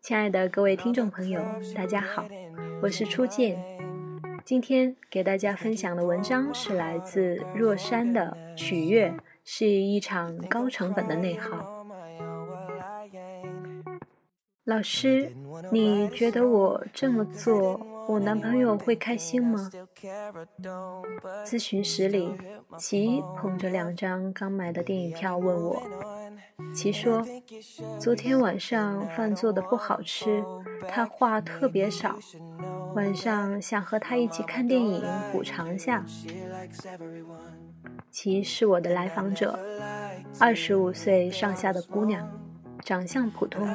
亲爱的各位听众朋友，大家好，我是初见。今天给大家分享的文章是来自若山的《取悦》，是一场高成本的内耗。老师，你觉得我这么做？我男朋友会开心吗？咨询室里，齐捧着两张刚买的电影票问我。齐说，昨天晚上饭做的不好吃，他话特别少，晚上想和他一起看电影补偿下。齐是我的来访者，二十五岁上下的姑娘，长相普通，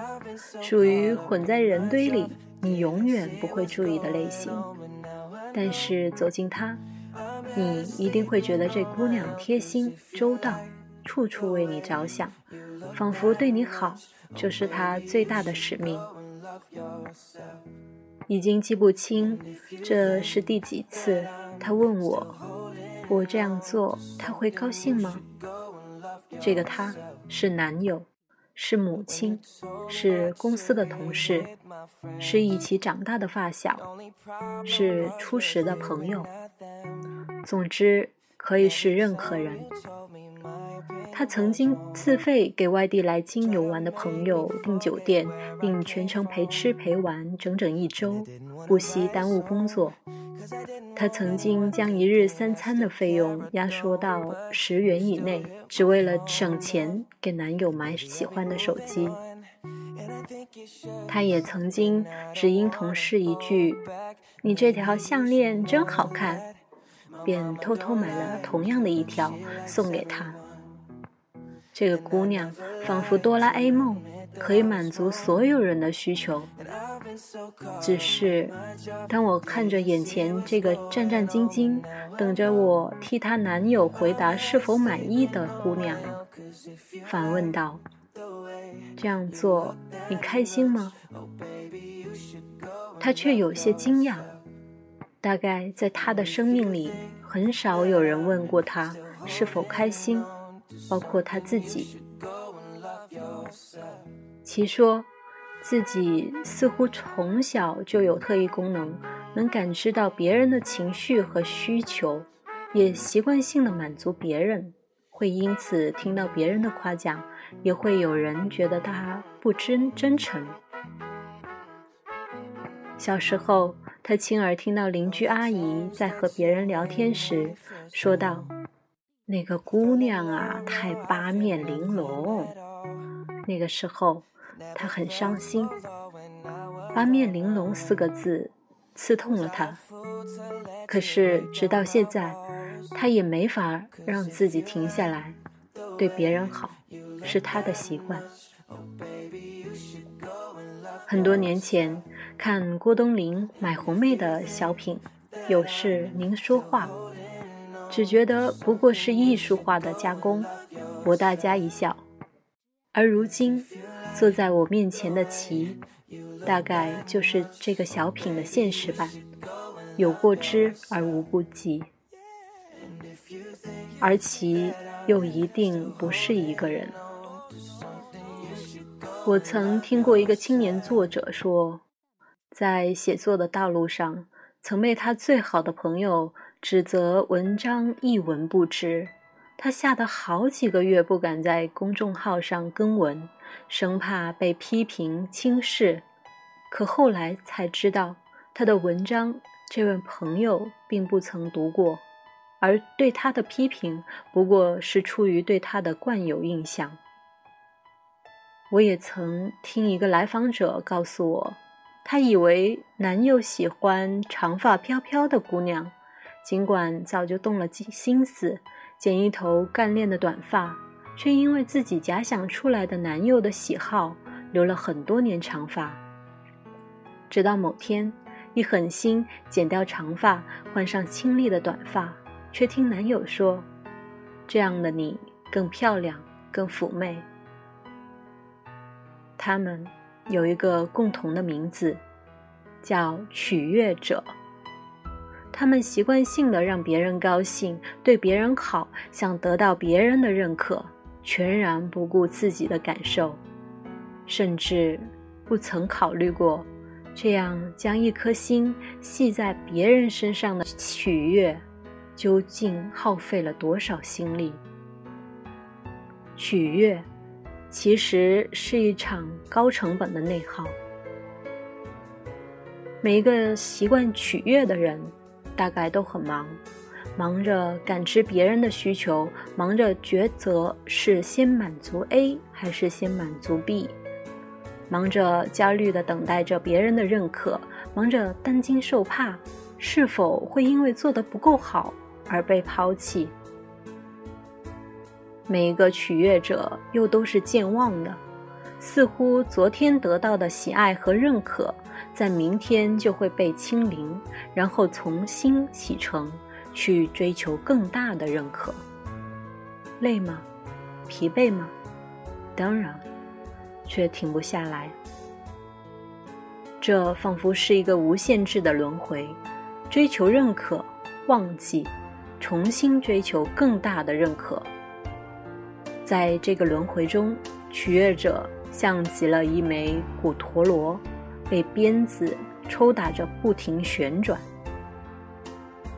属于混在人堆里。你永远不会注意的类型，但是走近她，你一定会觉得这姑娘贴心周到，处处为你着想，仿佛对你好就是她最大的使命。已经记不清这是第几次，他问我，我这样做他会高兴吗？这个他是男友。是母亲，是公司的同事，是一起长大的发小，是初识的朋友，总之可以是任何人。他曾经自费给外地来京游玩的朋友订酒店，并全程陪吃陪玩整整一周，不惜耽误工作。他曾经将一日三餐的费用压缩到十元以内，只为了省钱给男友买喜欢的手机。他也曾经只因同事一句“你这条项链真好看”，便偷偷买了同样的一条送给他。这个姑娘仿佛哆啦 A 梦，可以满足所有人的需求。只是，当我看着眼前这个战战兢兢等着我替她男友回答是否满意的姑娘，反问道：“这样做你开心吗？”她却有些惊讶。大概在她的生命里，很少有人问过她是否开心，包括她自己。其说。自己似乎从小就有特异功能，能感知到别人的情绪和需求，也习惯性的满足别人，会因此听到别人的夸奖，也会有人觉得他不真真诚。小时候，他亲耳听到邻居阿姨在和别人聊天时说道：“那个姑娘啊，太八面玲珑。”那个时候。他很伤心，“八面玲珑”四个字刺痛了他。可是直到现在，他也没法让自己停下来。对别人好是他的习惯。很多年前看郭冬临买红妹的小品，有事您说话，只觉得不过是艺术化的加工，博大家一笑。而如今。坐在我面前的齐，大概就是这个小品的现实版，有过之而无不及。而齐又一定不是一个人。我曾听过一个青年作者说，在写作的道路上，曾被他最好的朋友指责文章一文不值。他吓得好几个月不敢在公众号上更文，生怕被批评轻视。可后来才知道，他的文章这位朋友并不曾读过，而对他的批评不过是出于对他的惯有印象。我也曾听一个来访者告诉我，他以为男友喜欢长发飘飘的姑娘，尽管早就动了心思。剪一头干练的短发，却因为自己假想出来的男友的喜好，留了很多年长发。直到某天，一狠心剪掉长发，换上清丽的短发，却听男友说：“这样的你更漂亮，更妩媚。”他们有一个共同的名字，叫取悦者。他们习惯性的让别人高兴，对别人好，想得到别人的认可，全然不顾自己的感受，甚至不曾考虑过，这样将一颗心系在别人身上的取悦，究竟耗费了多少心力？取悦，其实是一场高成本的内耗。每一个习惯取悦的人，大概都很忙。忙着感知别人的需求，忙着抉择是先满足 A 还是先满足 B，忙着焦虑地等待着别人的认可，忙着担惊受怕，是否会因为做得不够好而被抛弃？每一个取悦者又都是健忘的，似乎昨天得到的喜爱和认可，在明天就会被清零，然后重新启程。去追求更大的认可，累吗？疲惫吗？当然，却停不下来。这仿佛是一个无限制的轮回：追求认可，忘记，重新追求更大的认可。在这个轮回中，取悦者像极了一枚古陀螺，被鞭子抽打着不停旋转。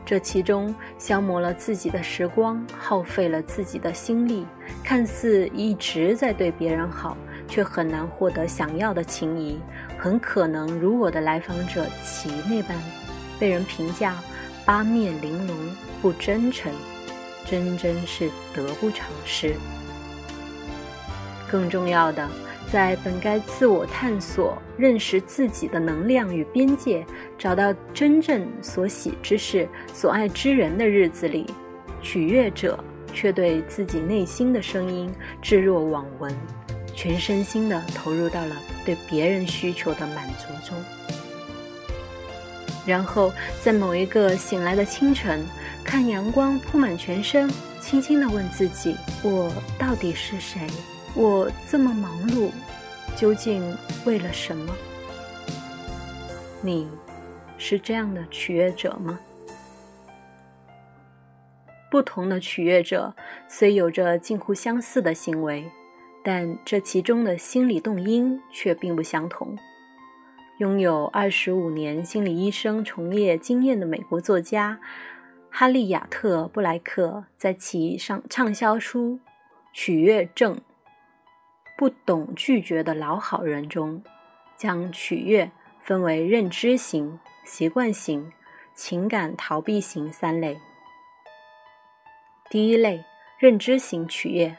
这其中消磨了自己的时光，耗费了自己的心力，看似一直在对别人好，却很难获得想要的情谊，很可能如我的来访者其那般，被人评价八面玲珑、不真诚，真真是得不偿失。更重要的。在本该自我探索、认识自己的能量与边界，找到真正所喜之事、所爱之人的日子里，取悦者却对自己内心的声音置若罔闻，全身心地投入到了对别人需求的满足中。然后在某一个醒来的清晨，看阳光铺满全身，轻轻地问自己：我到底是谁？我这么忙碌，究竟为了什么？你是这样的取悦者吗？不同的取悦者虽有着近乎相似的行为，但这其中的心理动因却并不相同。拥有二十五年心理医生从业经验的美国作家哈利亚特·布莱克在其上畅销书《取悦症》。不懂拒绝的老好人中，将取悦分为认知型、习惯型、情感逃避型三类。第一类，认知型取悦。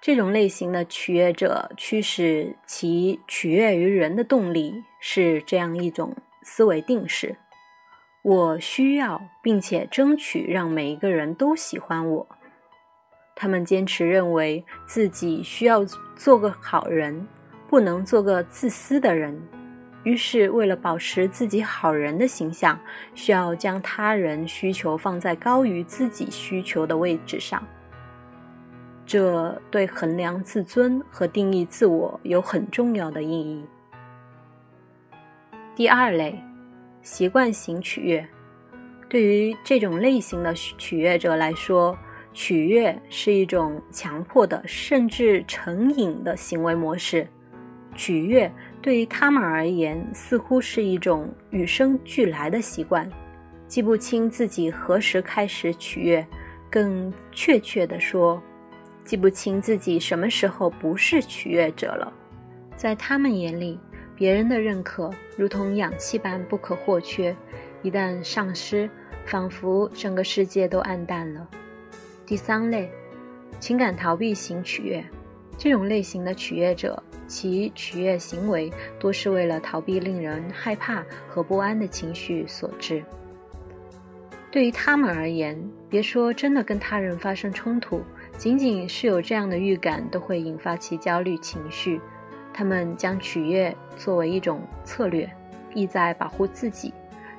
这种类型的取悦者驱使其取悦于人的动力是这样一种思维定式：我需要并且争取让每一个人都喜欢我。他们坚持认为自己需要做个好人，不能做个自私的人。于是，为了保持自己好人的形象，需要将他人需求放在高于自己需求的位置上。这对衡量自尊和定义自我有很重要的意义。第二类，习惯型取悦，对于这种类型的取悦者来说。取悦是一种强迫的，甚至成瘾的行为模式。取悦对于他们而言，似乎是一种与生俱来的习惯，记不清自己何时开始取悦，更确切地说，记不清自己什么时候不是取悦者了。在他们眼里，别人的认可如同氧气般不可或缺，一旦丧失，仿佛整个世界都暗淡了。第三类，情感逃避型取悦，这种类型的取悦者，其取悦行为多是为了逃避令人害怕和不安的情绪所致。对于他们而言，别说真的跟他人发生冲突，仅仅是有这样的预感，都会引发其焦虑情绪。他们将取悦作为一种策略，意在保护自己，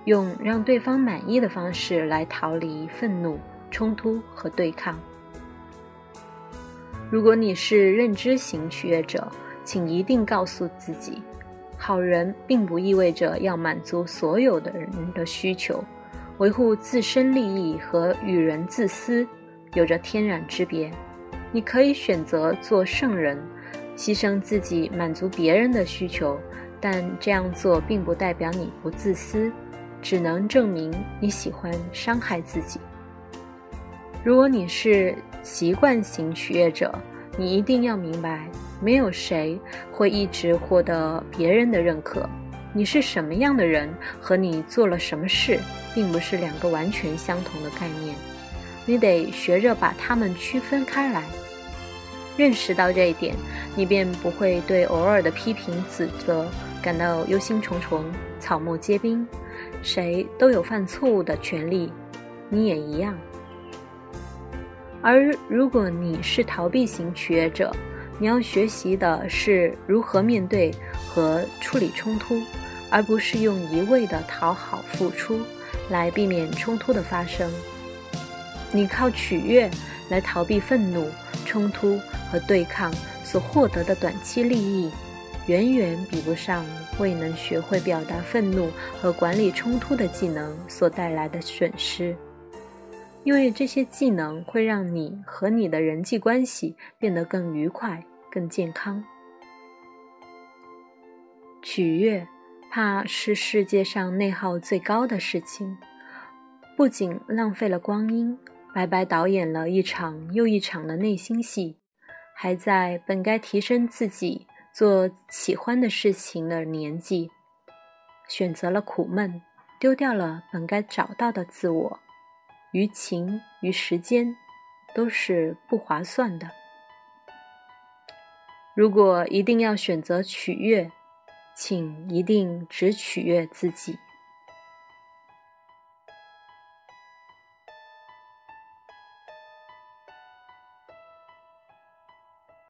用让对方满意的方式来逃离愤怒。冲突和对抗。如果你是认知型取悦者，请一定告诉自己，好人并不意味着要满足所有的人的需求，维护自身利益和与人自私有着天壤之别。你可以选择做圣人，牺牲自己满足别人的需求，但这样做并不代表你不自私，只能证明你喜欢伤害自己。如果你是习惯型取悦者，你一定要明白，没有谁会一直获得别人的认可。你是什么样的人和你做了什么事，并不是两个完全相同的概念。你得学着把它们区分开来。认识到这一点，你便不会对偶尔的批评指责感到忧心忡忡、草木皆兵。谁都有犯错误的权利，你也一样。而如果你是逃避型取悦者，你要学习的是如何面对和处理冲突，而不是用一味的讨好付出来避免冲突的发生。你靠取悦来逃避愤怒、冲突和对抗所获得的短期利益，远远比不上未能学会表达愤怒和管理冲突的技能所带来的损失。因为这些技能会让你和你的人际关系变得更愉快、更健康。取悦，怕是世界上内耗最高的事情，不仅浪费了光阴，白白导演了一场又一场的内心戏，还在本该提升自己、做喜欢的事情的年纪，选择了苦闷，丢掉了本该找到的自我。于情于时间，都是不划算的。如果一定要选择取悦，请一定只取悦自己。